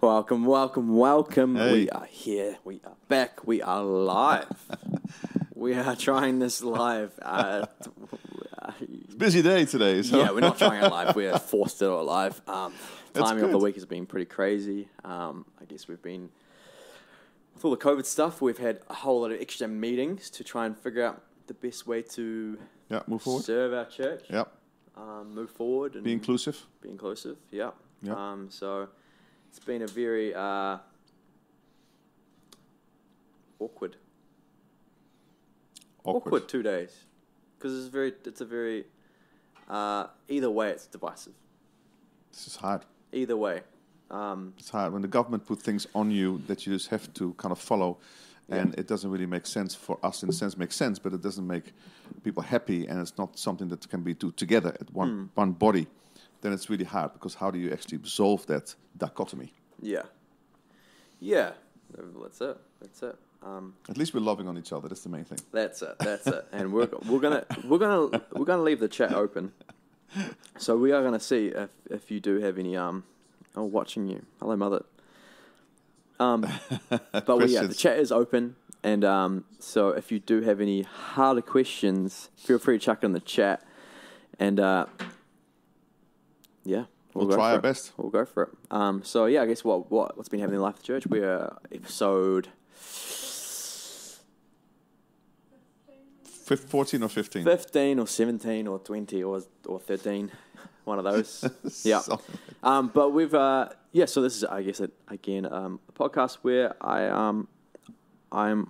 Welcome, welcome, welcome. Hey. We are here. We are back. We are live. we are trying this live. Uh, It's a busy day today. So. yeah, we're not trying it live. We're forced to do it live. Um, timing of the week has been pretty crazy. Um, I guess we've been with all the COVID stuff. We've had a whole lot of extra meetings to try and figure out the best way to Yeah, move forward. serve our church, Yeah, um, move forward, and be inclusive. be inclusive. Yeah. Yeah. Um, so it's been a very uh, awkward, awkward, two days because it's very, it's a very uh, either way it's divisive. This is hard. Either way, um, It's hard when the government put things on you that you just have to kind of follow, and it doesn't really make sense for us. In a sense, makes sense, but it doesn't make people happy, and it's not something that can be do together at one Hmm. one body. Then it's really hard because how do you actually resolve that dichotomy? yeah, yeah. That's it. That's it. Um, At least we're loving on each other. That's the main thing. That's it. That's it. And we're we're gonna we're gonna we're gonna leave the chat open. So we are gonna see if if you do have any um oh watching you. Hello mother. Um but we, yeah, the chat is open and um so if you do have any harder questions, feel free to chuck it in the chat and uh yeah. We'll go try our it. best. We'll go for it. Um so yeah, I guess what what what's been happening in life of the church? We're episode Fif- 14 or 15? 15 or 17 or 20 or or 13 one of those yeah um, but we've uh, yeah so this is i guess it, again um, a podcast where i um i'm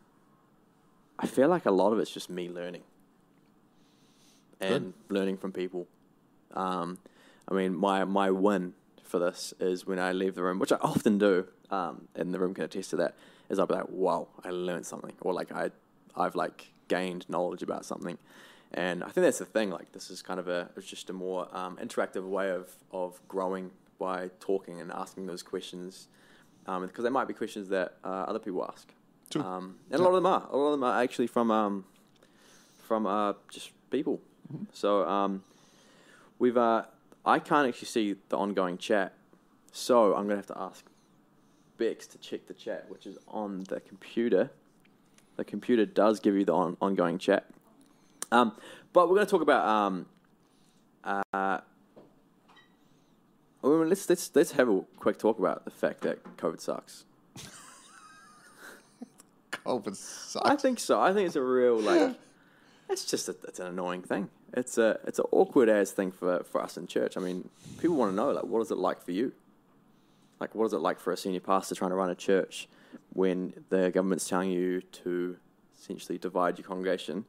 i feel like a lot of it's just me learning and learning from people um i mean my my win for this is when i leave the room which i often do um and the room can attest to that is i'll be like wow i learned something or like i i've like gained knowledge about something. And i think that's the thing like this is kind of a it's just a more um, interactive way of of growing by talking and asking those questions um, because they might be questions that uh, other people ask. True. um, and a lot of them are a lot of them are actually from um, from uh, just people. So um, we've uh, I can't actually see the ongoing chat, so I'm gonna have to ask Bex to check the chat, which is on the computer. The computer does give you the on- ongoing chat, um, but we're gonna talk about um, uh, let's let's let's have a quick talk about the fact that COVID sucks. COVID sucks. I think so. I think it's a real like. It's just a, it's an annoying thing. It's a it's an awkward ass thing for for us in church. I mean, people want to know like what is it like for you? Like what is it like for a senior pastor trying to run a church when the government's telling you to essentially divide your congregation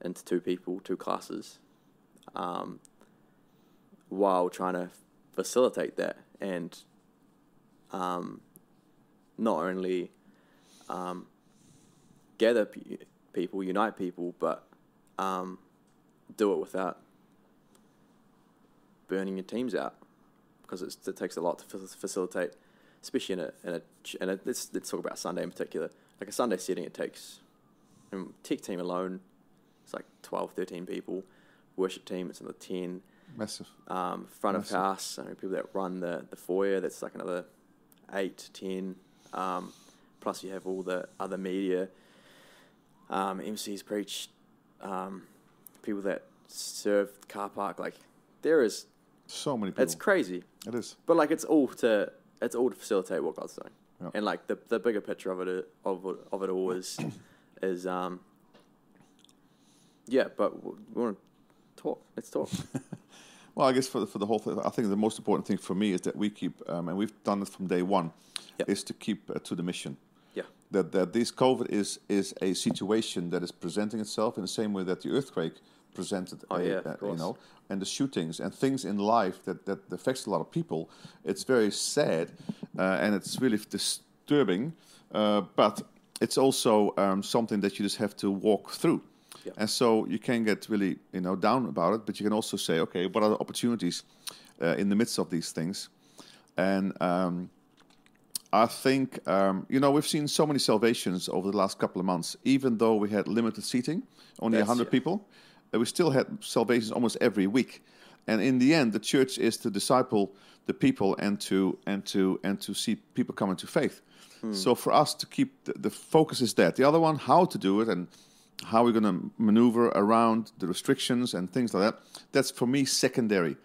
into two people, two classes, um, while trying to facilitate that and um, not only um, gather pe- people, unite people, but um, do it without burning your teams out because it's, it takes a lot to fa- facilitate, especially in a in a ch- in a let's let's talk about Sunday in particular. Like a Sunday setting, it takes um, tech team alone, it's like 12, 13 people. Worship team, it's another ten. Massive. Um, front of house, I mean, people that run the, the foyer, that's like another eight, ten. Um, plus, you have all the other media, um, MCs preach, um, people that serve the car park. Like, there is, So many people. it's crazy, it is. but like, it's all to it's all to facilitate what God's doing, Yeah. and like the the bigger picture of it of it- of it all is is um yeah. But we want to talk. Let's talk. Well, I guess for the, for the whole thing, I think the most important thing for me is that we keep, um, and we've done it from day one, Yep. is to keep uh, to the mission. Yeah. That that this COVID is is a situation that is presenting itself in the same way that the earthquake presented, Oh, a, yeah, uh, you know, and the shootings and things in life that that affects a lot of people. It's very sad, uh, and it's really disturbing, uh, but it's also um, something that you just have to walk through. Yeah. And so you can get really, you know, down about it, but you can also say, okay, what are the opportunities uh, in the midst of these things? And um, I think, um, you know, we've seen so many salvations over the last couple of months, even though we had limited seating, only That's- 100 yeah. people, uh, we still had salvations almost every week. And in the end, the church is to disciple the people and to and to and to see people come into faith. So for us to keep the, the focus is that. The other one, how to do it and how we're going to maneuver around the restrictions and things like that. That's for me secondary.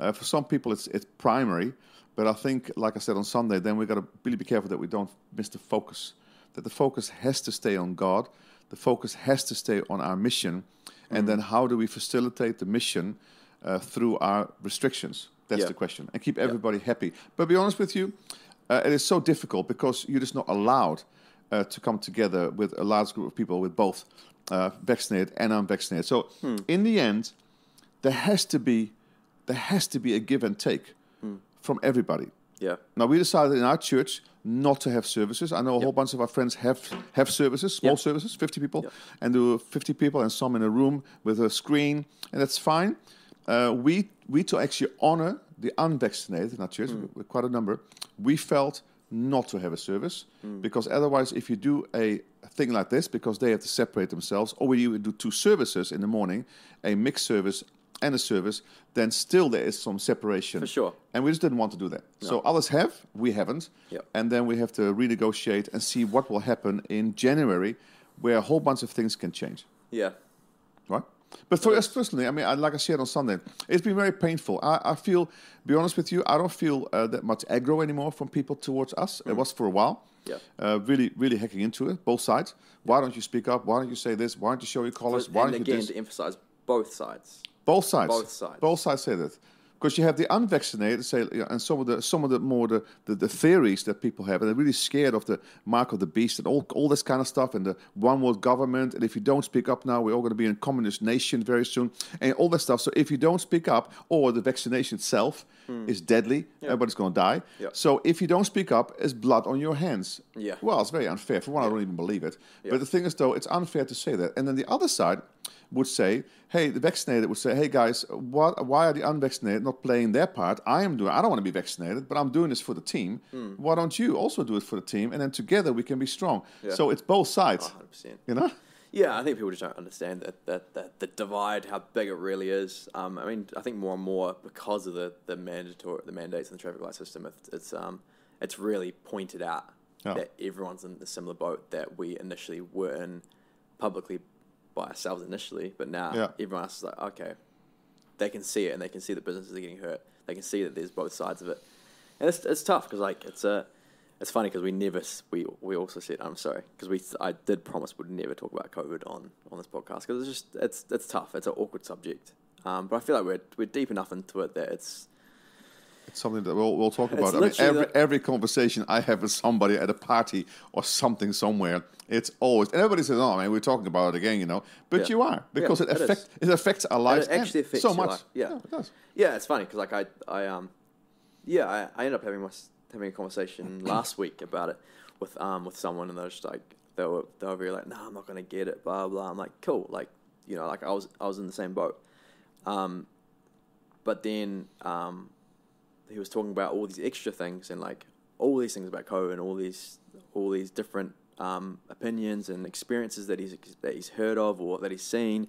Uh, for some people, it's it's primary. But I think, like I said on Sunday, then we've got to really be careful that we don't miss the focus. That the focus has to stay on God. The focus has to stay on our mission. And then how do we facilitate the mission uh, through our restrictions? That's Yeah. the question. And keep everybody happy. But be honest with you, uh, it is so difficult because you're just not allowed uh, to come together with a large group of people with both uh, vaccinated and unvaccinated. So in the end, there has to be there has to be a give and take from everybody. Yeah. Now we decided in our church not to have services. I know a whole bunch of our friends have have services, small Yep. services, fifty people, Yep. and do fifty people and some in a room with a screen, and that's fine. Uh, we we to actually honor the unvaccinated in our church, with quite a number. We felt not to have a service because otherwise, if you do a thing like this, because they have to separate themselves, or we would do two services in the morning, a mixed service and a service, then still there is some separation. For sure. And we just didn't want to do that. So others have, we haven't. Yep. And then we have to renegotiate and see what will happen in January, where a whole bunch of things can change. Yeah. Right? But for us personally, I mean, I, like I said on Sunday, it's been very painful. I, I feel, be honest with you, I don't feel uh, that much aggro anymore from people towards us. It was for a while. Yeah. Uh, really, really hacking into it, both sides. Why don't you speak up? Why don't you say this? Why don't you show your colors? Why don't you again, this? to emphasize both sides. Both sides. Both sides. Both sides say that. Because you have the unvaccinated say, and some of the some of the more the, the, the theories that people have, and they're really scared of the mark of the beast and all all this kind of stuff, and the one world government, and if you don't speak up now, we're all going to be in a communist nation very soon, and all that stuff. So if you don't speak up, or the vaccination itself hmm. is deadly, everybody's going to die. Yeah. So if you don't speak up, it's blood on your hands. Yeah. Well, it's very unfair. For one, I don't even believe it. But the thing is, though, it's unfair to say that. And then the other side would say, hey, the vaccinated would say, hey, guys, what, why are the unvaccinated not playing their part? I am doing, I don't want to be vaccinated, but I'm doing this for the team. Hmm. Why don't you also do it for the team? And then together we can be strong. So it's both sides, 100%. you know? Yeah, I think people just don't understand that that, that the divide, how big it really is. Um, I mean, I think more and more because of the, the mandatory the mandates in the traffic light system, it's it's, um, it's really pointed out Yeah. that everyone's in a similar boat that we initially were in publicly by ourselves initially, but now Yeah. everyone else is like, okay, they can see it and they can see that businesses are getting hurt. They can see that there's both sides of it, and it's it's tough because like it's a it's funny because we never we we also said I'm sorry because we I did promise we'd never talk about COVID on on this podcast because it's just it's it's tough. It's an awkward subject, um, but I feel like we're we're deep enough into it that it's It's something that we'll, we'll talk about. I mean, every, every conversation I have with somebody at a party or something somewhere, it's always, and everybody says, oh, man, we're talking about it again, you know. But Yeah. you are, because Yeah, it, it is. affect, it affects our lives. it actually affects so much. life. Yeah. it does. Yeah, it's funny because like I, I um, yeah, I, I ended up having my having a conversation last week about it with um with someone, and they were just like they were they were very like, no, I'm not gonna get it, blah blah. I'm like, cool, like you know, like I was I was in the same boat, um, but then um, he was talking about all these extra things and like all these things about COVID and all these all these different um, opinions and experiences that he's that he's heard of or that he's seen.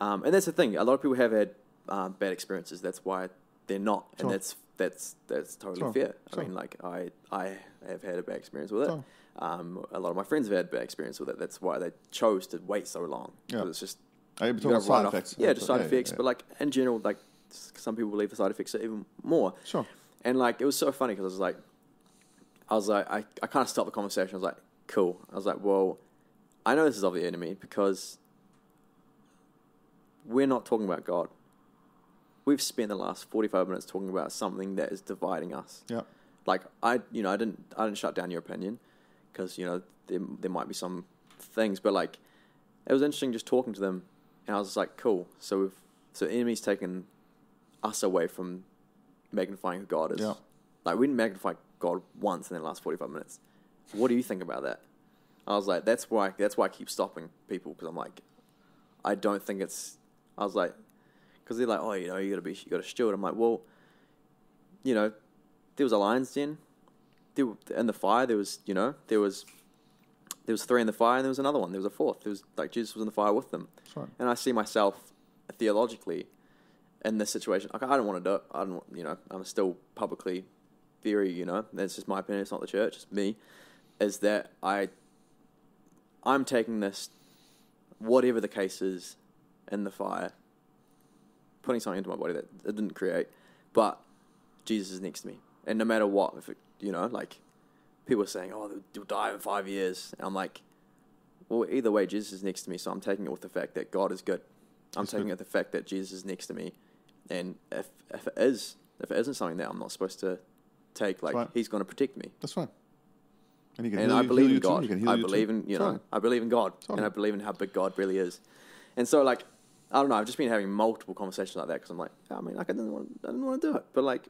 Um, and that's the thing. A lot of people have had um, bad experiences. That's why they're not, and that's that's that's totally Sure. fair. Sure. I mean, like I I have had a bad experience with it. Sure. Um, a lot of my friends have had bad experience with it. That's why they chose to wait so long. Yeah. it's just Are you talking about side effects? Yeah, just side Yeah, effects. yeah. But like in general, like some people believe the side effects are even more. Sure. And like it was so funny because I was like, I was like, I, I kind of stopped the conversation. I was like, cool. I was like, well, I know this is of the enemy because we're not talking about God. We've spent the last forty five minutes talking about something that is dividing us. Yeah. Like I, you know, I didn't, I didn't shut down your opinion because you know there, there might be some things, but like it was interesting just talking to them, and I was just like, cool. So we've, so the enemy's taken us away from magnifying who God is. Yeah. Like we didn't magnify God once in the last forty five minutes. What do you think about that? I was like, that's why, that's why I keep stopping people because I'm like, I don't think it's. I was like, because they're like, oh, you know, you gotta be, you gotta shield. I'm like, well, you know, there was a lion's den. There, in the fire, there was, you know, there was, there was three in the fire, and there was another one. There was a fourth. There was like Jesus was in the fire with them. That's right. And I see myself theologically in this situation, like I don't want to do it. I don't, you know, I'm still publicly very, you know, that's just my opinion. It's not the church, it's me. Is that I, I'm taking this, whatever the case is, in the fire, putting something into my body that it didn't create, but Jesus is next to me, and no matter what, if it, you know, like people are saying, oh, they'll die in five years, and I'm like, well, either way, Jesus is next to me, so I'm taking it with the fact that God is good. I'm That's taking good. it with the fact that Jesus is next to me, and if if it is, if it isn't something that I'm not supposed to take, like right. He's going to protect me, That's fine. And, he can and heal I you- believe in. God. He can heal I believe in you know. I believe in God, and I believe in how big God really is. And so, like, I don't know. I've just been having multiple conversations like that because I'm like, I mean, like, I didn't want, I didn't want to do it, but like,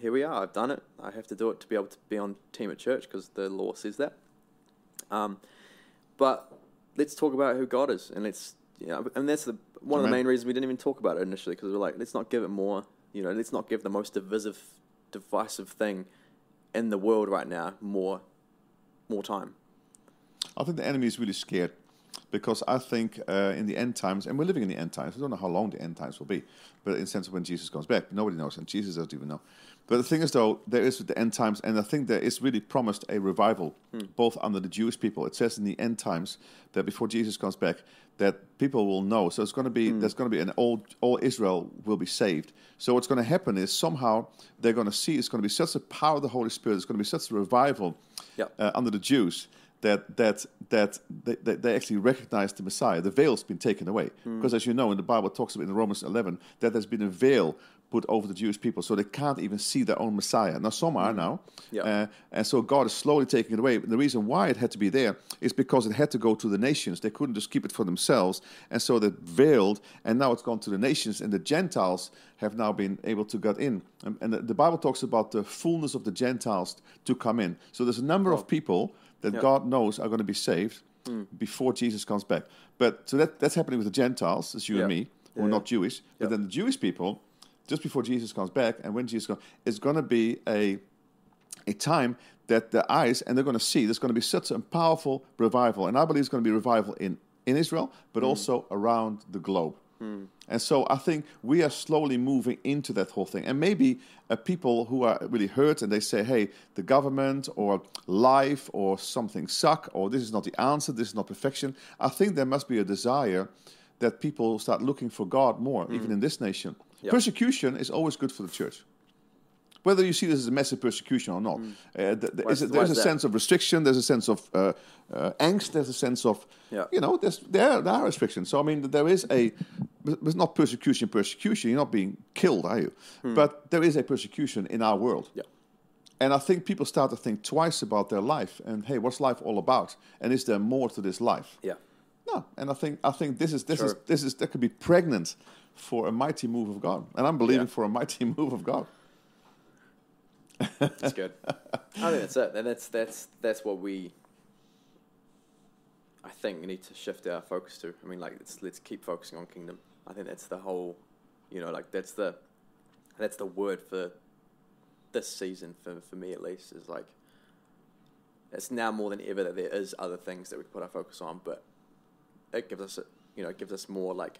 here we are. I've done it. I have to do it to be able to be on team at church because the law says that. Um, but let's talk about who God is, and let's, you know, and that's the one of the main reasons we didn't even talk about it initially because we we're like, let's not give it more, you know, let's not give the most divisive, divisive thing in the world right now more, more time. I think the enemy is really scared because I think uh, in the end times, and we're living in the end times. We don't know how long the end times will be, but in the sense of when Jesus comes back, nobody knows, and Jesus doesn't even know. But the thing is, though, there is the end times, and I think there is really promised a revival, both under the Jewish people. It says in the end times that before Jesus comes back, that people will know. So it's going to be there's going to be an all all Israel will be saved. So what's going to happen is somehow they're going to see it's going to be such a power of the Holy Spirit. It's going to be such a revival Yep. uh, under the Jews that that that they, they, actually recognize the Messiah. The veil's been taken away because, as you know, in the Bible it talks about in Romans 11 that there's been a veil put over the Jewish people, so they can't even see their own Messiah. Now some are now, Yeah. uh, and so God is slowly taking it away. The reason why it had to be there is because it had to go to the nations. They couldn't just keep it for themselves, and so they veiled, and now it's gone to the nations, and the Gentiles have now been able to get in. And, and the, the Bible talks about the fullness of the Gentiles to come in. So there's a number of people that. God knows are going to be saved mm. before Jesus comes back. But so that, that's happening with the Gentiles, as you and me, who Yeah, are not Jewish. But then the Jewish people, just before Jesus comes back, and when Jesus comes, it's going to be a a time that the eyes and they're going to see there's going to be such a powerful revival and i believe it's going to be revival in in israel but mm. also around the globe and so i think we are slowly moving into that whole thing. And maybe uh, people who are really hurt and they say hey the government or life or something suck or this is not the answer. This is not perfection. I think there must be a desire that people start looking for god more even in this nation. Yep. persecution is always good for the church whether you see this as a massive persecution or not, uh, th- th- is there's a that? sense of restriction, there's a sense of uh, uh, angst, there's a sense of, Yeah. you know, there's, there, there are restrictions. So, I mean, there is a, it's not persecution, persecution, you're not being killed, are you? But there is a persecution in our world. Yeah. And I think people start to think twice about their life and, hey, what's life all about? And is there more to this life? Yeah. No, and I think I think this is this is this is that could be pregnant for a mighty move of God, and I'm believing Yeah. for a mighty move of God. That's good. I think that's it, and that's that's that's what we. I think need to shift our focus to. I mean, like let's let's keep focusing on kingdom. I think that's the whole, you know, like that's the, that's the word for. This season, for for me at least, is like. It's now more than ever that there is other things that we can put our focus on, but it gives us, you know, it gives us more like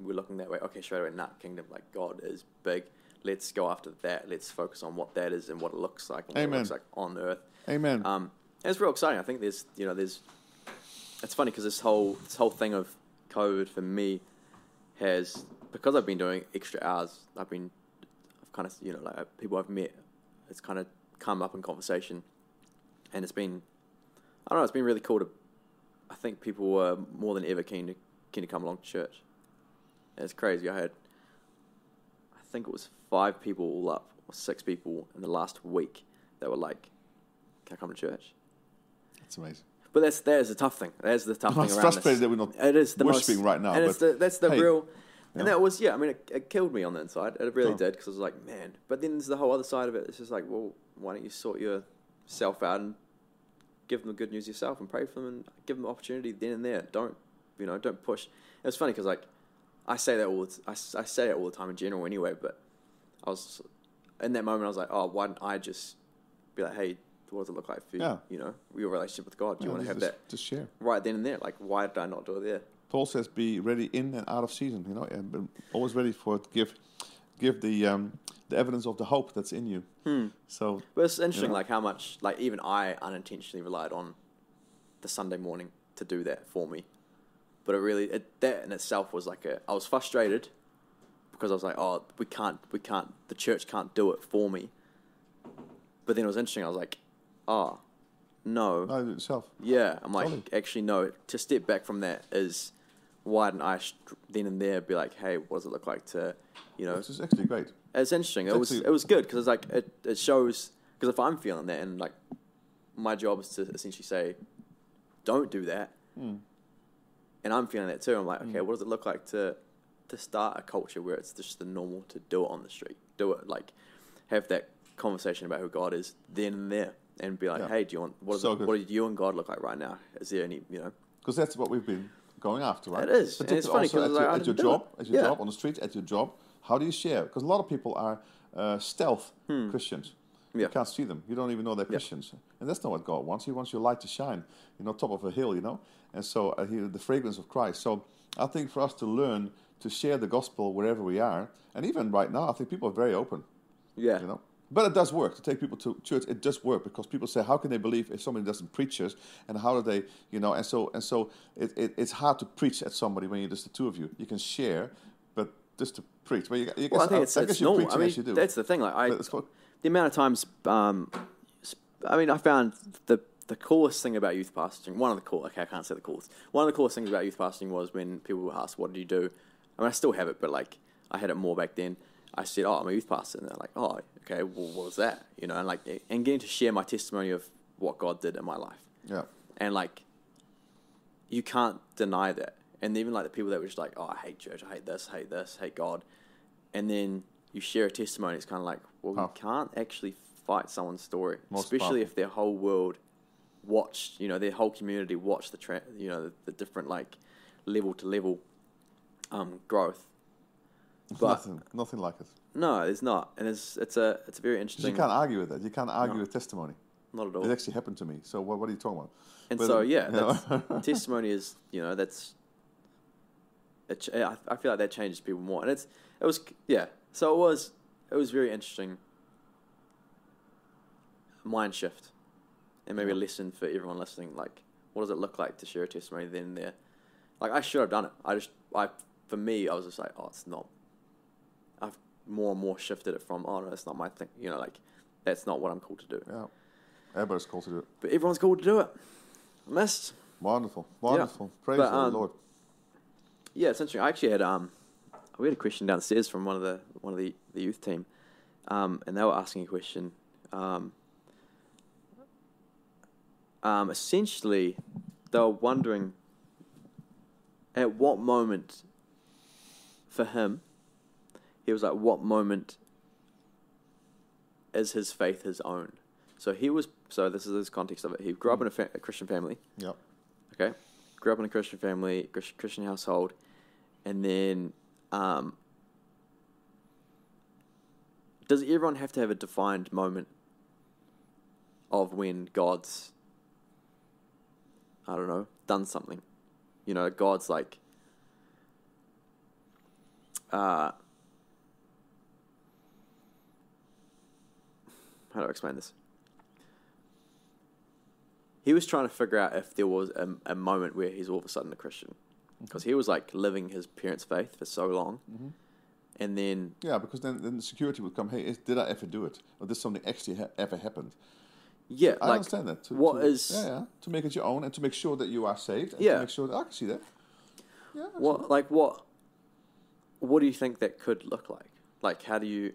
we're looking that way. Okay, straight away, not kingdom. Like God is big. Let's go after that. Let's focus on what that is and what it looks like and what it looks like on earth. Amen. Um, it's real exciting. I think there's, you know, there's. It's funny because this whole this whole thing of COVID for me has because I've been doing extra hours. I've been, I've kind of, you know, like uh, people I've met. It's kind of come up in conversation, and it's been, I don't know. It's been really cool to. I think people were more than ever keen to keen to come along to church. And it's crazy. I had, think it was five people all up, or six people in the last week that were like, "Can I come to church?" That's amazing. But that's that is the tough thing. That's the tough I'm thing around frustrated this. that we're not It is the worshiping most, right now, and but the, that's the hey, real. And yeah. that was yeah. I mean, it, it killed me on the inside. It really Oh. did because I was like, man. But then there's the whole other side of it. It's just like, well, why don't you sort yourself out and give them the good news yourself and pray for them and give them the opportunity then and there. Don't you know? Don't push. It was funny because like I say that all the t- I, say it all the time in general anyway. But I was in that moment. I was like, oh, why don't I just be like, hey, what does it look like for you? Yeah. You know, your relationship with God. Do you Yeah, want to have just, that? Just share. right then and there. Like, why did I not do it there? Paul says, "Be ready in and out of season." You know, and always ready for it. Give, give the um, the evidence of the hope that's in you. So But it's interesting, know? like how much, like even I unintentionally relied on the Sunday morning to do that for me. But it really, it, that in itself was like a, I was frustrated because I was like, oh, we can't, we can't, the church can't do it for me. But then it was interesting. I was like, oh, no, no, do it yourself. yeah. I'm like, Totally. actually, no. To step back from that is why didn't I then and there be like, hey, what does it look like to, you know, Which is actually great. it's interesting. It was it was good because it's like it, it shows because if I'm feeling that and like my job is to essentially say, don't do that, Hmm. And I'm feeling that too. I'm like, okay, what does it look like to to start a culture where it's just the normal to do it on the street, do it like have that conversation about who God is then and there, and be like, Yeah. hey, do you want what does So it, what do you and God look like right now? Is there any you know? Because that's what we've been going after, right? It is, But and it's funny also at, it's your, like, at your job, it. at your Yeah. job on the street, at your job. How do you share? Because a lot of people are uh, stealth Christians. Yeah. You can't see them. You don't even know they're Yeah. Christians, and that's not what God wants. He wants your light to shine, you know, top of a hill, you know. And so uh, he, the fragrance of Christ. So I think for us to learn to share the gospel wherever we are, and even right now, I think people are very open Yeah, you know. But it does work to take people to church. It does work because people say, "How can they believe if somebody doesn't preach us?" And how do they, you know? And so and so, it, it, it's hard to preach at somebody when you're just the two of you. You can share, but just to preach. Well, you, you Well, I guess- think it's, I it's guess you're normal. I mean, as you do. that's the thing. Like I, it's the amount of times, um, I mean, I found the the coolest thing about youth pastoring. One of the cool, okay, I can't say the coolest. One of the coolest things about youth pastoring was when people were asked, "What do you do?" I mean, I still have it, but like I had it more back then. I said, "Oh, I'm a youth pastor," and they're like, "Oh, okay, well, what was that?" You know, and like, and getting to share my testimony of what God did in my life yeah, and like you can't deny that and even like the people that were just like oh i hate church i hate this hate this hate god and then you share a testimony it's kind of like well you can't actually fight someone's story Most especially powerful. if their whole world watched you know their whole community watched the tra- you know the, the different like level to level um, growth but nothing, nothing like it. no it's not and it's it's a it's a very interesting. you can't argue with that. You can't argue No. with testimony. not at all It actually happened to me. So what, what are you talking about? And But, so yeah, that's, testimony is you know that's. It, ch- I, I feel like that changes people more, and it's it was yeah. So it was it was very interesting. Mind shift, and maybe a lesson for everyone listening. Like, what does it look like to share a testimony then and there? Like I should have done it. I just I for me I was just like oh it's not. I've more and more shifted it from oh no that's not my thing. You know like that's not what I'm called to do. yeah, everybody's called to do it. But everyone's called to do it. I missed. Wonderful, wonderful. Praise But, the um, Lord. Yeah, it's interesting. I actually had um, we had a question downstairs from one of the one of the, the youth team, um, and they were asking a question. Um, um, essentially, they were wondering at what moment for him, he was like, what moment is his faith his own? So he was. So this is his context of it. He grew up in a, fa- a Christian family. Yeah, Okay, grew up in a Christian family, Christian household, and then um, does everyone have to have a defined moment of when God's I don't know done something? You know, God's like uh, how do I explain this? he was trying to figure out if there was a, a moment where he's all of a sudden a Christian, because he was like living his parents' faith for so long, mm-hmm. and then yeah, because then, then the security would come. Hey, is, did I ever do it, or did something actually ha- ever happened? yeah, I like understand that. To, what to, is- yeah, yeah, to make it your own and to make sure that you are saved. And Yeah. to make sure that I can see that. Yeah, what like what what do you think that could look like? Like how do you?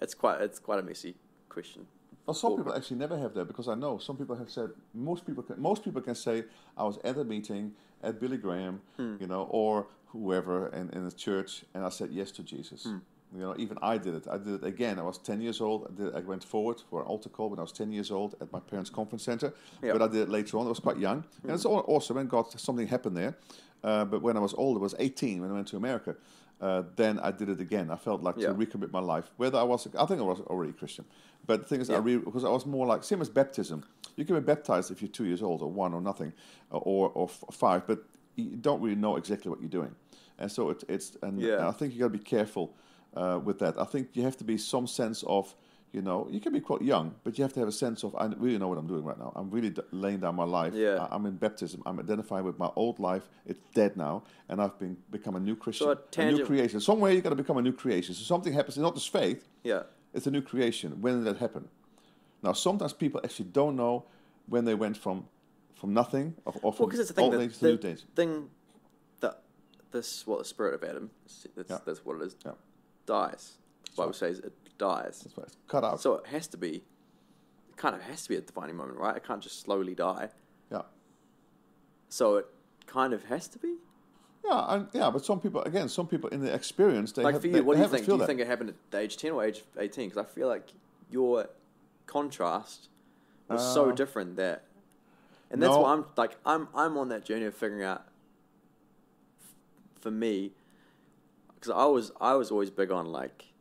It's quite it's quite a messy question. Well, some people actually never have that because I know some people have said most people can, most people can say I was at a meeting at Billy Graham, Hmm. you know, or whoever in, in a church, and I said yes to Jesus. Hmm. You know, even I did it. I did it again. I was ten years old. I, did, I went forward for an altar call when I was ten years old at my parents' conference center. Yeah. But I did it later on. I was quite young, and it's all awesome. And God, something happened there. Uh, but when I was older, I was eighteen when I went to America. Uh, then I did it again. I felt like Yeah. to recommit my life. Whether I was, I think I was already Christian. But the thing is, I Yeah. re- because I was more like same as baptism. You can be baptized if you're two years old or one or nothing, uh, or or f- five. But you don't really know exactly what you're doing, and so it, it's and Yeah. I think you got to be careful uh, with that. I think you have to be some sense of you know you can be quite young, but you have to have a sense of I really know what I'm doing right now. I'm really d- laying down my life. Yeah. I, I'm in baptism. I'm identifying with my old life. It's dead now, and I've been become a new Christian, a a, new creation. Somewhere you got to become a new creation. So something happens. It's not just faith. Yeah. It's a new creation. When did that happen? Now, sometimes people actually don't know when they went from from nothing or, or from because it's the thing. old that age to the new days. thing that this what the spirit of Adam. That's, Yeah. that's what it is. Yeah. Dies. The Bible right. says it dies. That's right. It's cut out. So it has to be. It kind of has to be a defining moment, right? It can't just slowly die. yeah. So it kind of has to be. Yeah, and, yeah, but some people, again, some people in the experience, they like have, for you, they, what they do you think? Do you that. think it happened at age ten or age eighteen? Because I feel like your contrast was so Uh, different that, and that's no. why I'm like I'm I'm on that journey of figuring out. For me, because I was I was always big on like,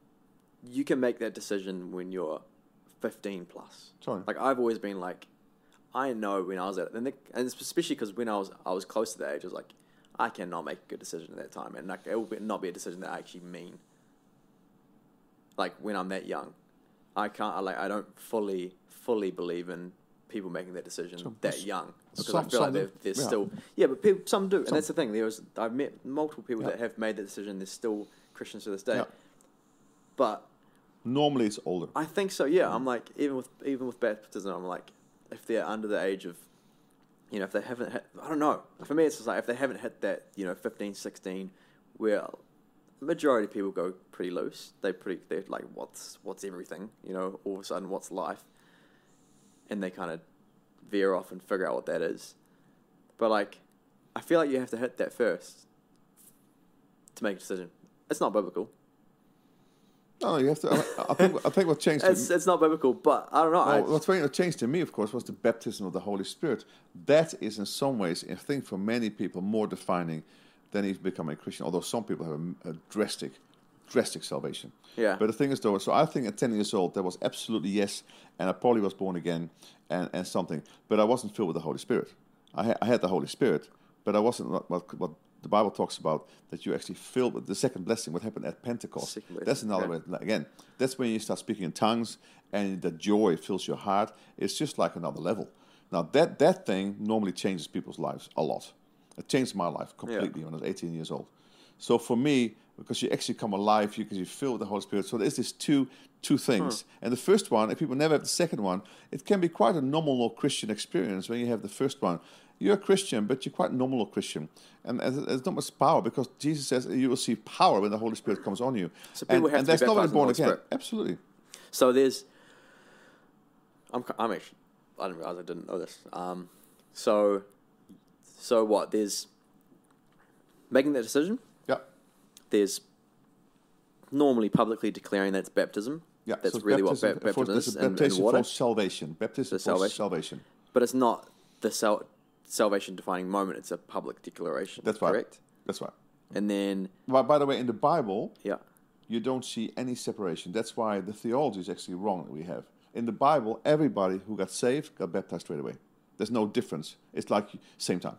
you can make that decision when you're fifteen plus. Sorry. Like I've always been like, I know when I was at and, the, and especially because when I was I was close to that age, I was like, I cannot make a good decision at that time, and like it will be, not be a decision that I actually mean. Like when I'm that young, I can't I, like I don't fully fully believe in people making that decision Some- that young because some- I feel like they're, they're Yeah. still yeah, but people, some do, and that's the thing. There was I've met multiple people Yeah. that have made that decision. They're still Christians to this day, Yeah. but Normally it's older. I think so. Yeah, I'm like even with even with baptism, I'm like if they're under the age of, you know, if they haven't hit, I don't know. For me, it's just like if they haven't hit that, you know, 15, 16, where the majority of people go pretty loose. They pretty they're like what's what's everything, you know, all of a sudden what's life, and they kind of veer off and figure out what that is. But like, I feel like you have to hit that first to make a decision. It's not biblical. No, you have to. I, I think. I think what changed. It's it's not biblical, but I don't know. I, what what changed in me, of course, was the baptism of the Holy Spirit. That is, in some ways, I think for many people, more defining than even becoming a Christian. Although some people have a, a drastic, drastic salvation. Yeah. But the thing is, though, so I think at ten years old, there was absolutely yes, and I probably was born again, and, and something. But I wasn't filled with the Holy Spirit. I, ha- I had the Holy Spirit, but I wasn't what, what, what the Bible talks about that you actually filled with the second blessing. What happened at Pentecost? Blessing, That's another okay. way. Again, that's when you start speaking in tongues, and the joy fills your heart. It's just like another level. Now that that thing normally changes people's lives a lot. It changed my life completely when I was 18 years old. So for me, because you actually come alive, you because you feel the Holy Spirit. So there's these two two things. Hmm. And the first one, if people never have the second one, it can be quite a nominal Christian experience when you have the first one. You're a Christian, but you're quite nominal Christian, and there's not much power because Jesus says you will see power when the Holy Spirit comes on you. So people and, have and to be that's not when baptized you're the born again. Spirit. Absolutely. So there's, I'm, I'm actually, I didn't realize I didn't know this. Um, so, so what? There's making that decision. Yeah. There's normally publicly declaring that's baptism. Yeah, that's so really baptism, what ba- baptism there's is a in, in baptism water. for salvation. Baptism For for salvation. salvation. But it's not the sal- salvation defining moment. It's a public declaration. That's right. Correct. That's right. And then By, by the way, in the Bible, yeah, you don't see any separation. That's why the theology is actually wrong that we have. In the Bible, everybody who got saved got baptized straight away. There's no difference. It's like same time.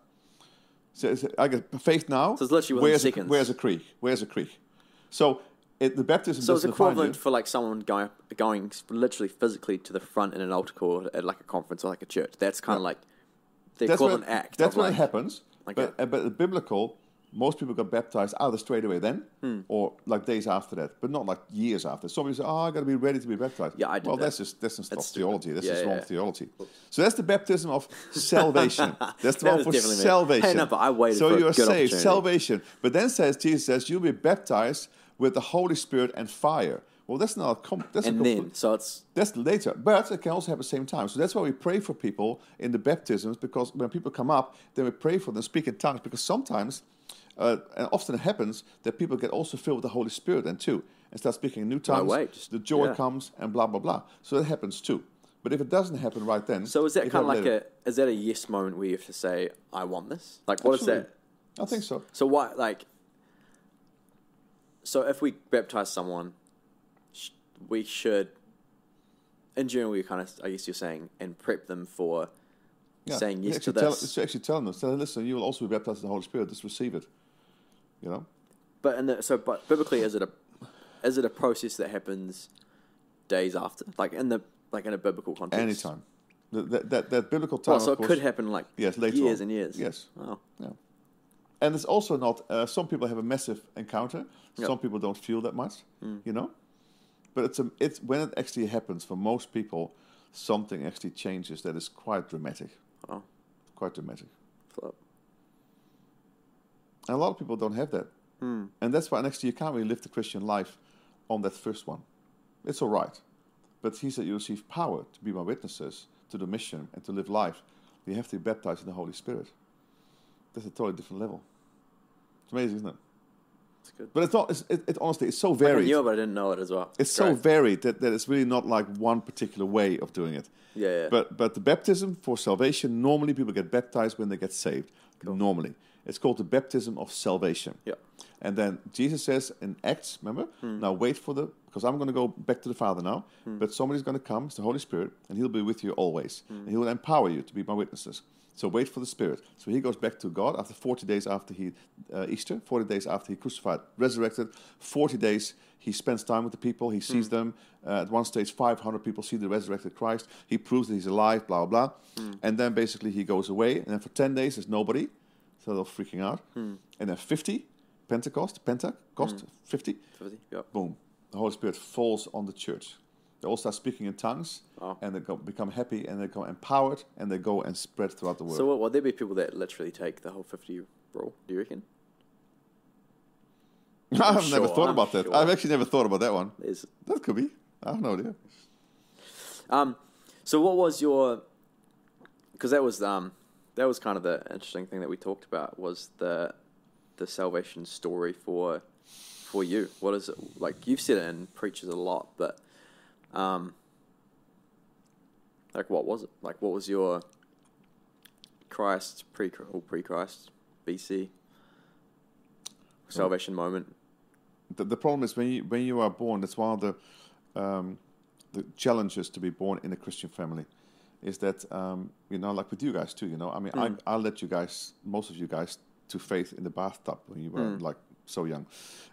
So it's, I get faith now. So it's literally where's seconds. A, where's a creek? Where's a creek? So it, the baptism So it's equivalent for like someone going going literally physically to the front in an altar call at like a conference or like a church. That's kind of like the That's equivalent when, act. That's when like, it happens. Okay. But, uh, but the biblical, most people got baptized either straight away then Hmm. or like days after that, but not like years after. Somebody says, "Oh, I got to be ready to be baptized." Yeah, I did Well, that. that's just that's just That's not theology. That's Yeah, just wrong yeah. theology. So that's the baptism of salvation. That's the That one for salvation. Hey, no, but I waited so you're good saved, salvation. But then says Jesus says you'll be baptized with the Holy Spirit and fire. Well, that's not a com- that's a and complete, then so it's that's later, but it can also happen at the same time. So that's why we pray for people in the baptisms, because when people come up, then we pray for them, speak in tongues, because sometimes, uh, and often it happens, that people get also filled with the Holy Spirit then too, and start speaking in new tongues. just- the joy yeah. comes, and blah, blah, blah. So that happens too. But if it doesn't happen right then... so is that kind of like later. a is that a yes moment where you have to say I want this? Like what is Absolutely. that? I think so. So why like? So if we baptize someone, we should, in general, we kind of I guess you're saying and prep them for Yeah. saying yes to tell- this. it's actually telling them, say, listen, you will also be baptized in the Holy Spirit. Just receive it. You know. But in the, so, but biblically, is it a is it a process that happens days after, like in the like in a biblical context? Anytime. That, that, that biblical time, Well, so it course, could happen like Yes, later years on. and years. Yes. Oh, Yeah. And it's also not, uh, some people have a massive encounter. Yeah. Some people don't feel that much, you know? But it's, a, it's when it actually happens, for most people, something actually changes that is quite dramatic. oh, Quite dramatic. flip. And a lot of people don't have that. Hmm. And that's why next you can't really live the Christian life on that first one. It's all right. But he said you receive power to be my witnesses, to the mission, and to live life. You have to be baptized in the Holy Spirit. That's a totally different level. It's amazing, isn't it? It's good. But it's not. It's, it, it honestly, it's so varied. I knew but I didn't know it as well. It's so Great. varied that, that it's really not like one particular way of doing it. Yeah, yeah. But but the baptism for salvation, normally people get baptized when they get saved. Normally, it's called the baptism of salvation. yeah, And then Jesus says in Acts, remember? Hmm. Now wait for the, because I'm going to go back to the Father now, hmm. but somebody's going to come, it's the Holy Spirit, and he'll be with you always. Hmm. And he will empower you to be my witnesses. So wait for the Spirit. So he goes back to God after 40 days after he, uh, Easter, 40 days after he crucified, resurrected, 40 days he spends time with the people, he sees them. Uh, at one stage, 500 people see the resurrected Christ. He proves that he's alive, blah, blah. And then basically he goes away, and then for 10 days there's nobody. So they're freaking out. And then 50, Pentecost, Pentecost, 50, 50, yeah. boom, the Holy Spirit falls on the church. They all start speaking in tongues, Oh. and they go, become happy, and they become empowered, and they go and spread throughout the world. So, what, will there be people that literally take the whole 50 rule, do you reckon? I've sure, never thought I'm about that. I've actually never thought about that one. There's, That could be. I have no idea. um, so, what was your. Because that was um, that was kind of the interesting thing that we talked about was the the salvation story for for you. What is it like? You've said it in preachers a lot, but um, like what was it? Like what was your Christ pre or pre Christ BC salvation moment? The, the problem is when you when you are born. That's one of the um, the challenges to be born in a Christian family. Is that um, you know like with you guys too? You know, I mean, Mm. I I led you guys, most of you guys, to faith in the bathtub when you were Mm. like so young,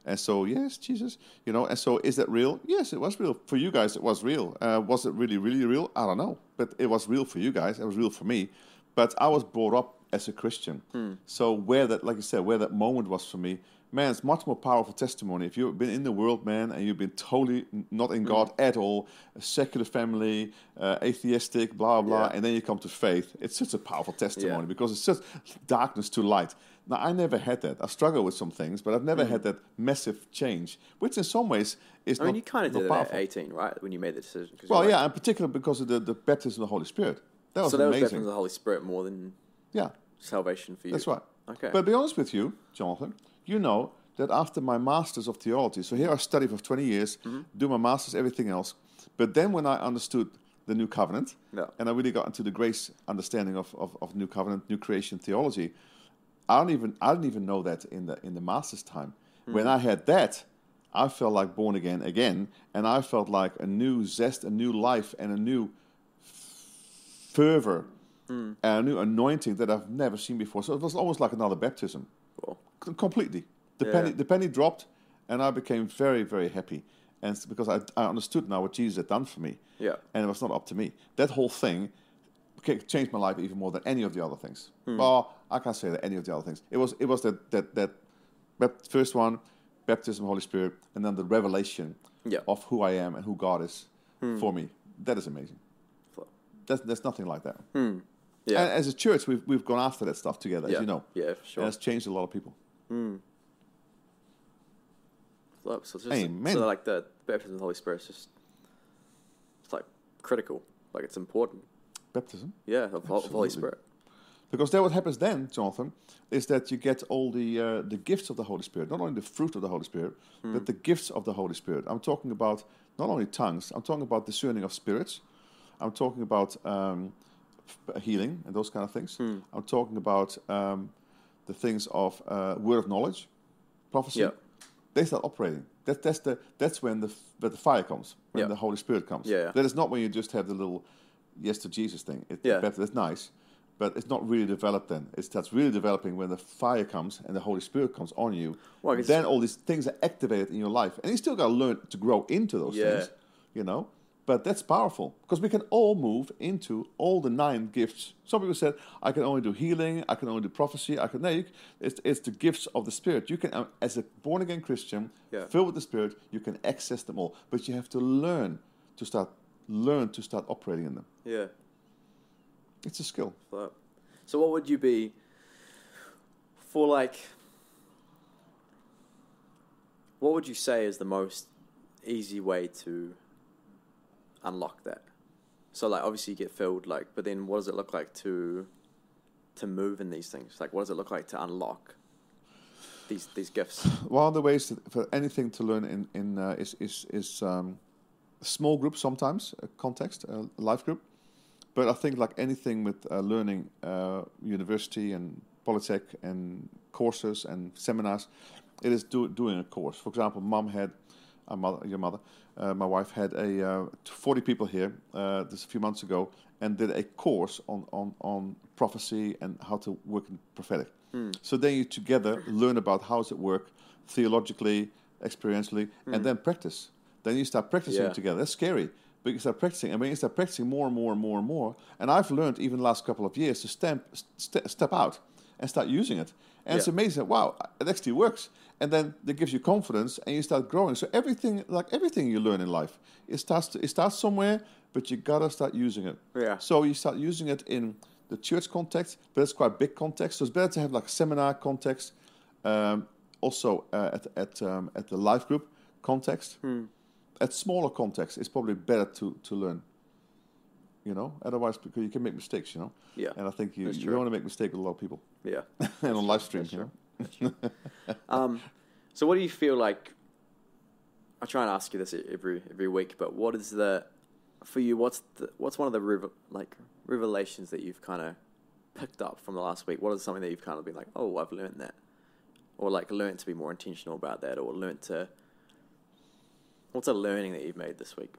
and so yes, Jesus, you know, and so is that real? Yes, it was real for you guys. It was real. Uh, was it really really real? I don't know, but it was real for you guys. It was real for me. But I was brought up as a Christian, so where that, like I said, where that moment was for me, man, it's much more powerful testimony. If you've been in the world, man, and you've been totally not in God at all, a secular family, uh, atheistic, blah, blah, Yeah. and then you come to faith, it's such a powerful testimony Yeah. because it's just darkness to light. Now, I never had that. I struggle with some things, but I've never had that massive change, which in some ways is Mm. I mean, not, you kind of did it at 18, right? When you made the decision. Well, yeah, like- in particular because of the, the baptism of the Holy Spirit. That was so that was amazing. baptism of the Holy Spirit more than yeah. salvation for you. That's right. Okay. But to be honest with you, Jonathan, you know that after my master's of theology, so here I studied for 20 years, Mm-hmm. do my master's, everything else. But then when I understood the new covenant, Yeah. and I really got into the grace understanding of, of, of new covenant, new creation theology, I don't even I didn't even know that in the in the master's time. When Mm-hmm. I had that, I felt like born again again, and I felt like a new zest, a new life, and a new fervor, Hmm. and a new anointing that I've never seen before. So it was almost like another baptism, Cool. C- completely. The Yeah. penny the penny dropped, and I became very very happy, and because I I understood now what Jesus had done for me, Yeah. and it was not up to me. That whole thing changed my life even more than any of the other things. Hmm. Well, I can't say that any of the other things. It was it was that that that first one, baptism, Holy Spirit, and then the revelation Yeah. of who I am and who God is hmm. for me. That is amazing. Flow. There's, nothing like that. Hmm. Yeah. And as a church, we've we've gone after that stuff together, as yeah. you know. Yeah, sure. And it's changed a lot of people. Hmm. So it's just Amen. so like the baptism of the Holy Spirit is just it's like critical. Like it's important. Baptism. Yeah, of, of Holy Spirit. Because then what happens then, Jonathan, is that you get all the uh, the gifts of the Holy Spirit, not only the fruit of the Holy Spirit, but the gifts of the Holy Spirit. I'm talking about not only tongues, I'm talking about discerning of spirits, I'm talking about um, healing and those kind of things. I'm talking about um, the things of uh, word of knowledge, prophecy. Yeah. They start operating. That, that's the that's when the f- that the fire comes, when Yeah. the Holy Spirit comes. Yeah, yeah. That is not when you just have the little yes to Jesus thing. It, Yeah. that- that's nice, but it's not really developed then. It starts really developing when the fire comes and the Holy Spirit comes on you. Well, then all these things are activated in your life, and you still got to learn to grow into those Yeah. things. You know, but that's powerful because we can all move into all the nine gifts. Some people said, "I can only do healing. I can only do prophecy. I can." No, it's it's the gifts of the Spirit. You can, um, as a born again Christian, Yeah. filled with the Spirit, you can access them all. But you have to learn to start learn to start operating in them. Yeah. It's a skill. So, so what would you be for like? What would you say is the most easy way to unlock that? So like obviously you get filled like, but then what does it look like to to move in these things? Like what does it look like to unlock these these gifts? One of the ways that, for anything to learn in in uh, is is is um, small group sometimes a context a life group, but I think like anything with uh, learning, uh, university and polytech and courses and seminars, it is do, doing a course. For example, mom had. Uh, mother, your mother, uh, my wife had a uh, 40 people here uh, this a few months ago and did a course on, on, on prophecy and how to work in prophetic. So then you together learn about how does it work theologically, experientially, and then practice. Then you start practicing Yeah. together. That's scary, but you start practicing, and when you start practicing more and more and more and more, and I've learned even the last couple of years to stamp, st- step out and start using it, and it's amazing. Wow, it actually works, and then that gives you confidence, and you start growing. So everything, like everything you learn in life, it starts to, it starts somewhere, but you gotta start using it. Yeah. So you start using it in the church context, but it's quite a big context. So it's better to have like a seminar context, um, also uh, at at um, at the life group context. Hmm. At smaller context, it's probably better to to learn. You know, otherwise because you can make mistakes. You know. Yeah. And I think you, you don't want to make mistakes with a lot of people Yeah. and on live stream. You know. Um, so what do you feel like? I try and ask you this every every week, but what is the for you? What's the what's one of the like revelations that you've kind of picked up from the last week? What is something that you've kind of been like, oh, I've learned that, or like learned to be more intentional about that, or learned to what's a learning that you've made this week?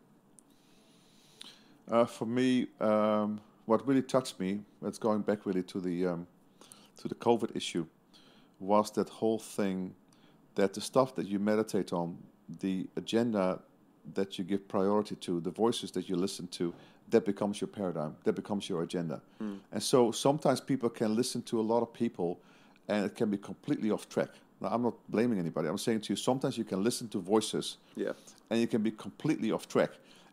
Uh, for me, um, what really touched me, that's going back really to the um, to the COVID issue, was that whole thing that the stuff that you meditate on, the agenda that you give priority to, the voices that you listen to, that becomes your paradigm, that becomes your agenda. And so sometimes people can listen to a lot of people and it can be completely off track. Now, I'm not blaming anybody. I'm saying to you, sometimes you can listen to voices Yeah, and you can be completely off track.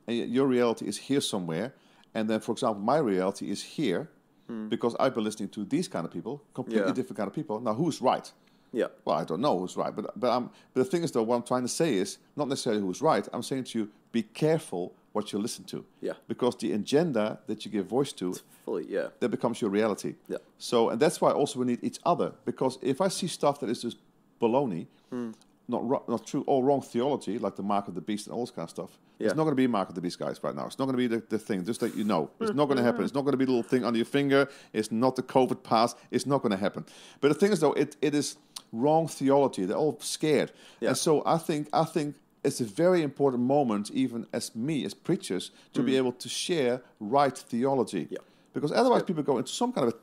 And your reality is here somewhere. And then, for example, my reality is here hmm. because I've been listening to these kind of people, completely Yeah. different kind of people. Now, who's right? yeah, Well, I don't know who's right, but but, I'm, but the thing is, though, what I'm trying to say is not necessarily who's right. I'm saying to you, be careful what you listen to. Yeah. Because the agenda that you give voice to, fully, yeah, that becomes your reality. Yeah. So, and that's why also we need each other. Because if I see stuff that is just baloney, Hmm. not not true, or wrong theology, like the mark of the beast and all this kind of stuff, Yeah. it's not going to be mark of the beast, guys, right now. It's not going to be the, the thing. Just that you know, it's not going to happen. It's not going to be the little thing under your finger. It's not the COVID pass. It's not going to happen. But the thing is, though, it, it is wrong theology. They're all scared, Yeah. and so I think I think it's a very important moment, even as me as preachers, to be able to share right theology. Hmm. Yeah. Because otherwise, people go into some kind of a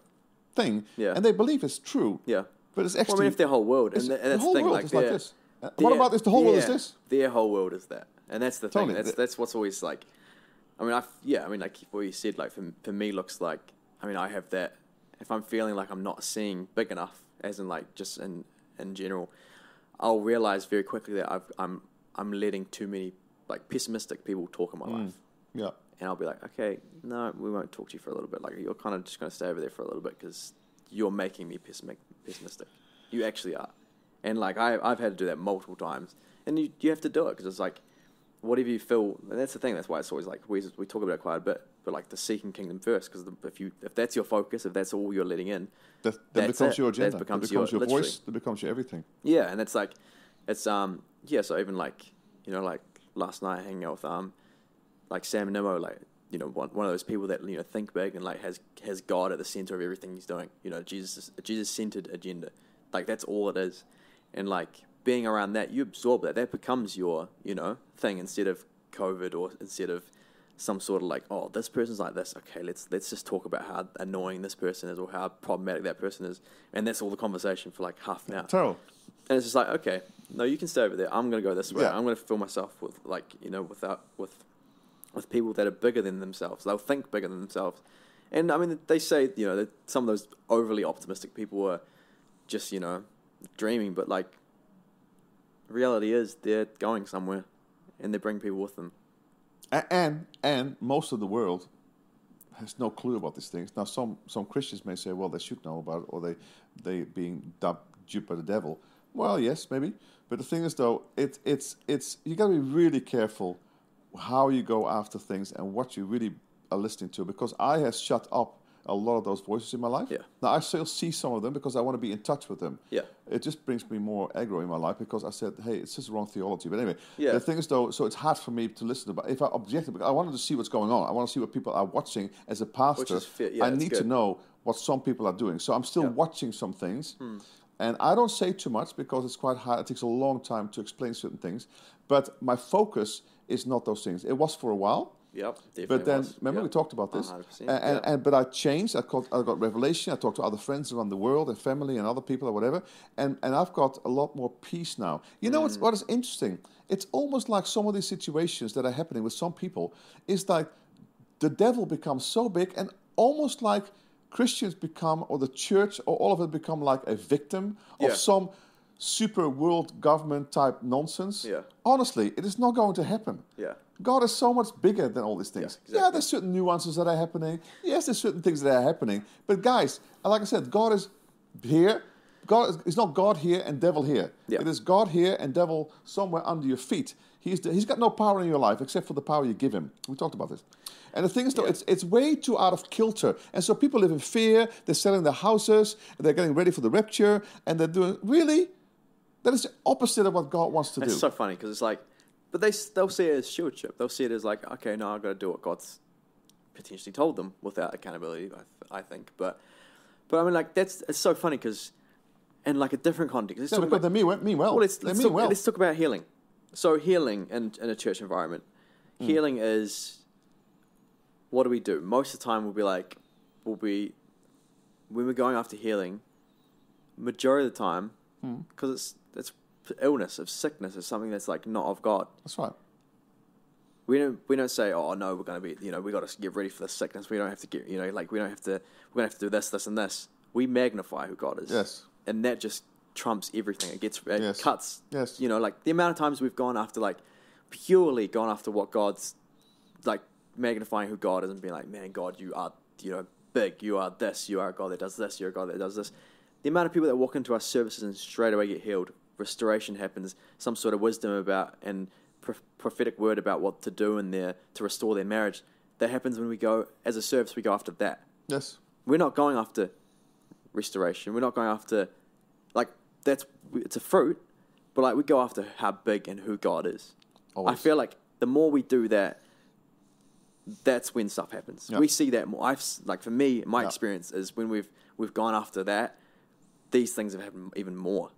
thing, Yeah. and they believe it's true. yeah. But it's Well, I mean, if their whole world, and, it's- and that's the whole the thing, world like, is like this. Uh, what about this? The whole world is this. Their whole world is that, and that's the thing. That's that's what's always like. I mean, I yeah. I mean, like what you said, like for for me, looks like. I mean, I have that. If I'm feeling like I'm not seeing big enough, as in like just in in general, I'll realize very quickly that I've, I'm I'm letting too many like pessimistic people talk in my Mm. life, Yeah. and I'll be like, okay, no, we won't talk to you for a little bit. Like you're kind of just going to stay over there for a little bit because you're making me pessimic, pessimistic. You actually are, and like I I've had to do that multiple times, and you you have to do it because it's like whatever you feel, and that's the thing. That's why it's always like we we talk about it quite a bit, but like the seeking kingdom first, because if you if that's your focus, if that's all you're letting in, That, that becomes it. your That agenda. becomes that becomes your- your, voice. That becomes your everything. yeah, and it's like it's um yeah. So even like you know like last night hanging out with um like Sam Nimmo, like you know one one of those people that you know think big and like has has God at the center of everything he's doing. You know Jesus Jesus centered agenda, like that's all it is, and like being around that, you absorb that. That becomes your you know thing instead of COVID or instead of some sort of like, oh, this person's like this. Okay, let's let's just talk about how annoying this person is or how problematic that person is, and that's all the conversation for like half an hour. Terrible. And it's just like, okay, no, you can stay over there. I'm gonna go this way. Yeah. I'm gonna fill myself with like you know without with with people that are bigger than themselves. They'll think bigger than themselves. And I mean, they say you know that some of those overly optimistic people are just you know dreaming, but like reality is they're going somewhere, and they bring people with them. And and most of the world has no clue about these things. Now, some some Christians may say, well, they should know about it, or they they being dubbed duped by the devil. Well, yes, maybe. But the thing is, though, it, it's it's you got to be really careful how you go after things and what you really are listening to, because I have shut up a lot of those voices in my life. Yeah. Now I still see some of them because I want to be in touch with them. Yeah. It just brings me more aggro in my life because I said, hey, it's just wrong theology. But anyway, Yeah. the thing is though, so it's hard for me to listen to. But if I object, because I wanted to see what's going on. I want to see what people are watching as a pastor. is fair- yeah, I need to know what some people are doing. So I'm still Yeah. Watching some things. Hmm. And I don't say too much because it's quite hard. It takes a long time to explain certain things. But my focus is not those things. It was for a while. Yep. But then, was. remember Yep. we talked about this, 100%, and, yeah. and but I changed. I got, I got revelation. I talked to other friends around the world, and family, and other people, or whatever, and and I've got a lot more peace now. You know Mm. what's, what is interesting? It's almost like some of these situations that are happening with some people is like the devil becomes so big, and almost like Christians become, or the church, or all of it become like a victim of Yeah. some super world government type nonsense. Yeah. Honestly, it is not going to happen. Yeah. God is so much bigger than all these things. Yeah, Yeah, there's certain nuances that are happening. Yes, there's certain things that are happening. But guys, like I said, God is here. God is it's not God here and devil here. Yeah. It is God here and devil somewhere under your feet. He's the, he's got no power in your life except for the power you give him. We talked about this. And the thing is, though, Yeah. it's it's way too out of kilter. And so people live in fear. They're selling their houses. They're getting ready for the rapture, and they're doing really. That is the opposite of what God wants to It's do. It's so funny because it's like, but they they'll see it as stewardship. They'll see it as like, okay, no, I've got to do what God's potentially told them without accountability. I, I think, but but I mean, like that's it's so funny because in like a different context, let's yeah, talk about, they mean, mean well. well, let's, let's, talk, well. let's talk about healing. So healing in in a church environment, Hmm. healing is what do we do? Most of the time, we'll be like, we'll be when we're going after healing. Majority of the time, Hmm. because it's it's illness, of sickness, is something that's like not of God. That's right. We don't we don't say, oh no, we're gonna be you know we got to get ready for the sickness. We don't have to get you know like we don't have to we're gonna have to do this, this, and this. We magnify who God is. Yes. and that just trumps everything. It gets it Yes. cuts. Yes. you know like the amount of times we've gone after like purely gone after what God's like magnifying who God is and being like, man, God, you are you know big. You are this. You are a God that does this. You're a God that does this. The amount of people that walk into our services and straight away get healed, restoration happens, some sort of wisdom about and pro- prophetic word about what to do in there to restore their marriage. That happens when we go as a service. We go after that. Yes. We're not going after restoration. We're not going after like that's it's a fruit, but like we go after how big and who God is. I feel like the more we do that, that's when stuff happens. Yeah. We see that more. I've like for me, my Yeah. experience is when we've we've gone after that, these things have happened even more,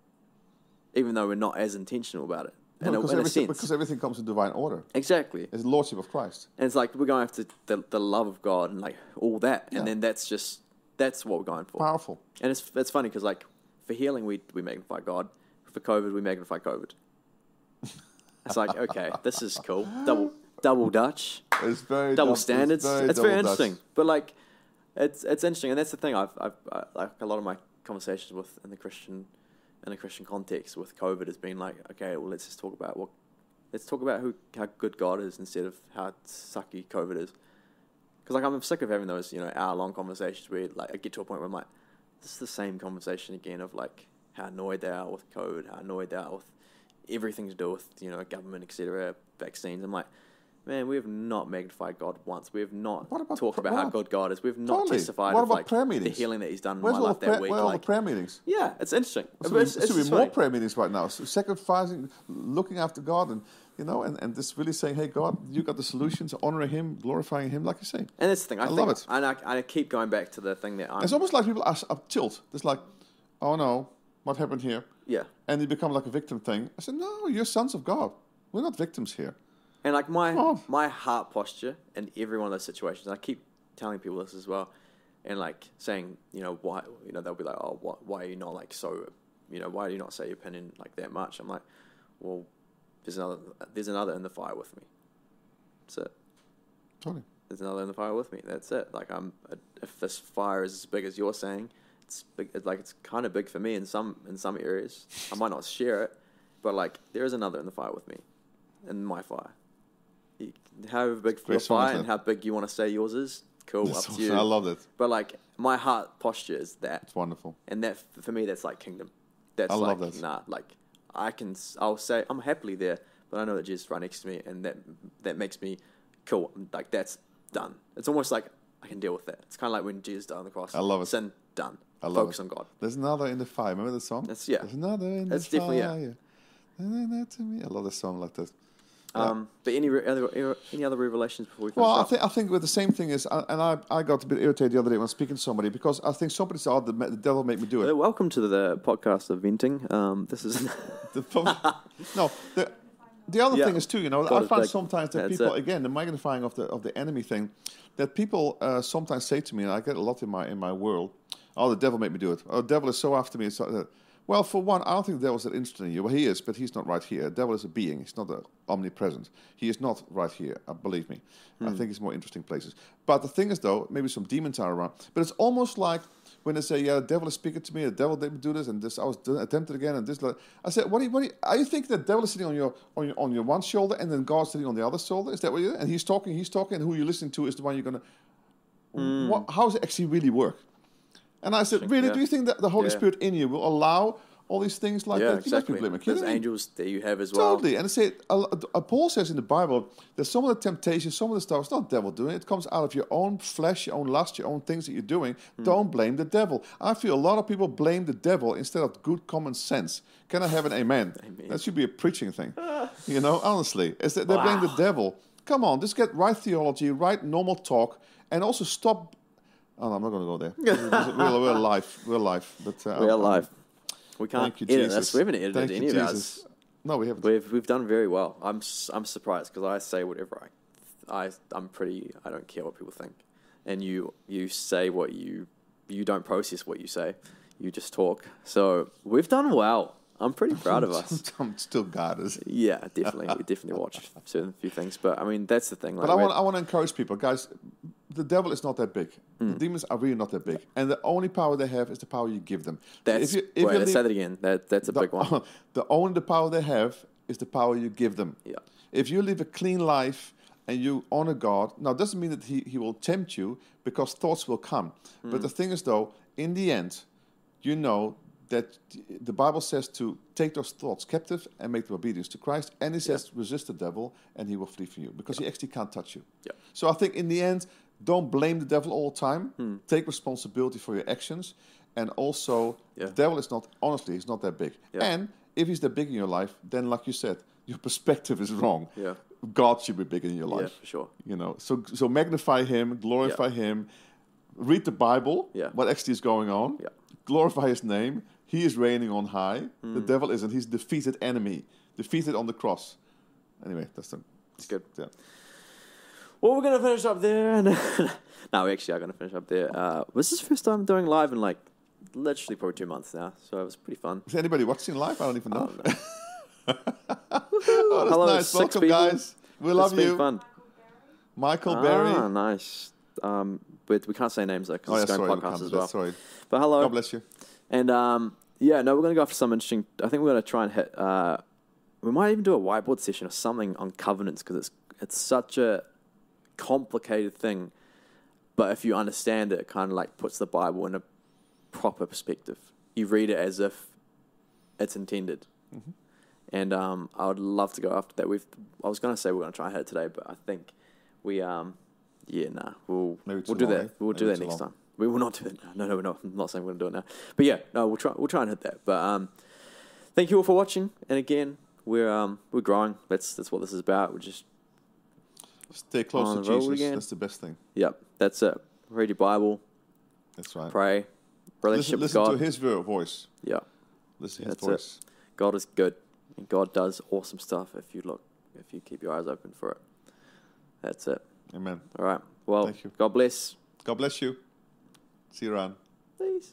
even though we're not as intentional about it. No, in a, because, in a everything, sense, because everything comes in divine order. exactly. It's the lordship of Christ. And it's like we're going after the the love of God and like all that, Yeah. and then that's just that's what we're going for. Powerful. And it's it's funny because like for healing we we magnify God, for COVID we magnify COVID. It's like okay, this is cool. Double double Dutch, It's very double dub- standards. It's very, double Dutch. interesting. But like, it's it's interesting, and that's the thing. I've I've I, like a lot of my conversations with in the Christian in a Christian context with COVID has been like, okay, well let's just talk about what let's talk about who how good God is instead of how sucky COVID is. Because like I'm sick of having those you know hour long conversations where like I get to a point where I'm like, this is the same conversation again of like how annoyed they are with COVID, how annoyed they are with everything to do with you know government, etc., vaccines. I'm like, man, we have not magnified God once. We have not What about talked pr- about how what? good God is. We've not Totally. testified What of about like prayer the meetings? healing that He's done in Where's my all, life that prayer, week. where are all the Like, prayer meetings? yeah, it's interesting. There But it's- should it's be just more funny. prayer meetings right now. So sacrificing, looking after God, and you know, and, and just really saying, "Hey, God, you got the solutions, honoring Him, glorifying Him," like you say. And that's the thing. I, I think, love it. And I, I keep going back to the thing that I'm. It's almost like people are, are tilt. It's like, "Oh no, what happened here?" yeah. And you become like a victim thing. I said, "No, you're sons of God. We're not victims here." And like my Oh. my heart posture in every one of those situations, I keep telling people this as well, and like saying, you know, why, you know, they'll be like, oh, why, why are you not like so, you know, why do you not say your opinion like that much? I'm like, well, there's another, there's another in the fire with me. That's it. Totally. There's another in the fire with me. That's it. Like I'm, uh, if this fire is as big as you're saying, it's big. It's like it's kind of big for me in some in some areas. I might not share it, but like there is another in the fire with me, in my fire. However big Great your isn't and how big you want to say yours is, cool, That's up to you. I love it. But like my heart posture is that, It's wonderful. and that for me that's like kingdom. That's I like love that. nah, like I can I'll say I'm happily there, but I know that Jesus is right next to me, and that that makes me cool. Like that's done. It's almost like I can deal with that. It's kind of like when Jesus died on the cross. I love it. Sin done. I love Focus it. on God. There's another in the fire. Remember the song? That's- yeah. There's another in That's the definitely- fire. yeah. Na, na, na, to me. I love the song like that. Um, but any other any other revelations before we finish Well, I think I think with the same thing is, uh, and I, I got a bit irritated the other day when speaking to somebody because I think somebody said, oh, the, the devil made me do it. Uh, Welcome to the podcast of venting. Um, this is The no, the, the other Yeah. thing is too. You know, I find like, sometimes that people it. again the magnifying of the of the enemy thing, that people uh, sometimes say to me, and I get a lot in my in my world. Oh, the devil made me do it. Oh, the devil is so after me. So, uh, well, for one, I don't think the devil's that interested in you. Well, he is, but he's not right here. The devil is a being. He's not a omnipresent. He is not right here. Uh, believe me. I Hmm. think he's more interesting places. But the thing is, though, maybe some demons are around. But it's almost like when they say, "Yeah, the devil is speaking to me. The devil did me do this, and this. I was attempted again, and this." like-" I said, "What do you? What do you? Are you thinking the devil is sitting on your on your on your one shoulder, and then God's sitting on the other shoulder? Is that what you? And he's talking, he's talking, and who you're listening to is the one you're gonna. What, how does it actually really work? And I said, really, yeah. do you think that the Holy Yeah. Spirit in you will allow all these things like yeah, that? You exactly. blaming. There's angels that you have as well. Totally. And I say, uh, Paul says in the Bible that some of the temptations, some of the stuff, it's not devil doing it. It comes out of your own flesh, your own lust, your own things that you're doing. Hmm. Don't blame the devil. I feel a lot of people blame the devil instead of good common sense. Can I have an amen? Amen. That should be a preaching thing. you know, honestly. Is that they blame the devil. Come on, just get right theology, right normal talk, and also stop. Oh, no, I'm not going to go there. we're, we're live. We're live. But, uh, We're I'm- live. We can't Thank you, edit Jesus. this. We haven't edited Thank any of Jesus. ours. No, we haven't. We've we've done very well. I'm I'm surprised because I say whatever I, I I'm pretty. I don't care what people think, and you you say what you you don't process what you say. You just talk. So we've done well. I'm pretty proud of us. I'm still God. Yeah, definitely. We definitely watch certain few things, but I mean that's the thing. Like But I want, I want to encourage people, guys. The devil is not that big. Hmm. The demons are really not that big, and the only power they have is the power you give them. that's if you, if wait, let's say that again. That that's a the, big one. the only the power they have is the power you give them. Yeah. If you live a clean life and you honor God, now it doesn't mean that he, he will tempt you because thoughts will come. Hmm. But the thing is, though, in the end, you know that the Bible says to take those thoughts captive and make them obedience to Christ. And it says resist the devil and he will flee from you because he actually can't touch you. Yeah. So I think in the end, don't blame the devil all the time. Hmm. Take responsibility for your actions. And also, Yeah. the devil is not, honestly, he's not that big. Yeah. And if he's that big in your life, then like you said, your perspective is wrong. Yeah. God should be big in your Yeah, life. for sure. You know, so so magnify Him, glorify Him, read the Bible. Yeah. What actually is going on? Yeah. Glorify His name. He is reigning on high. The Hmm. devil isn't. He's defeated enemy, defeated on the cross. Anyway, that's the. It's good. Yeah. Well, we're gonna finish up there. And no, we actually are gonna finish up there. Uh, this is the first time doing live in like literally probably two months now, so it was pretty fun. Is anybody watching live? I don't even know. Oh. Oh, Hello, nice. six Welcome, people. guys. We It's love been you. Fun. Michael Ah, nice. Um, but we can't say names though because Oh, yeah, it's going sorry. podcast as well. Sorry. But hello, God bless you. and um, yeah, no, we're gonna go after some interesting. I think we're gonna try and hit. Uh, we might even do a whiteboard session or something on covenants because it's it's such a complicated thing. But if you understand it, it kind of like puts the Bible in a proper perspective. You read it as if it's intended. Mm-hmm. And um, I would love to go after that. We've I was gonna say we're gonna try and hit it today, but I think we um yeah nah we'll we'll do that eh? we'll do that next long. time. We will not do it now. No, no, we're not. I'm not saying we're gonna do it now. But yeah, no, we'll try we'll try and hit that. But um, thank you all for watching. And again, we're um we're growing. That's that's what this is about. We're just Stay close to Jesus. again. That's the best thing. yep. That's it. Read your Bible, That's right. pray, relationship Listen, listen with God. Listen to His voice. yeah. Listen to His That's voice. God is good, and God does awesome stuff if you look if you keep your eyes open for it. That's it. Amen. All right. Well, Thank you. God bless. God bless you. See you around. Peace.